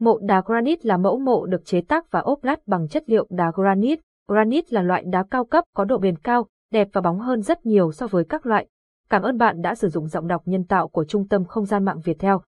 Mộ đá granite là mẫu mộ được chế tác và ốp lát bằng chất liệu đá granite. Granite là loại đá cao cấp có độ bền cao, đẹp và bóng hơn rất nhiều so với các loại. Cảm ơn bạn đã sử dụng giọng đọc nhân tạo của Trung tâm Không gian mạng Việt Theo.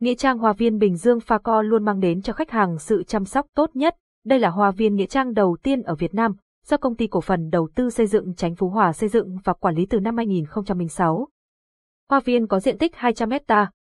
Nghĩa trang Hoa viên Bình Dương Pha Co luôn mang đến cho khách hàng sự chăm sóc tốt nhất. Đây là hoa viên nghĩa trang đầu tiên ở Việt Nam, do công ty cổ phần đầu tư xây dựng Chánh Phú Hòa xây dựng và quản lý từ năm 2006. Hoa viên có diện tích 200 hecta,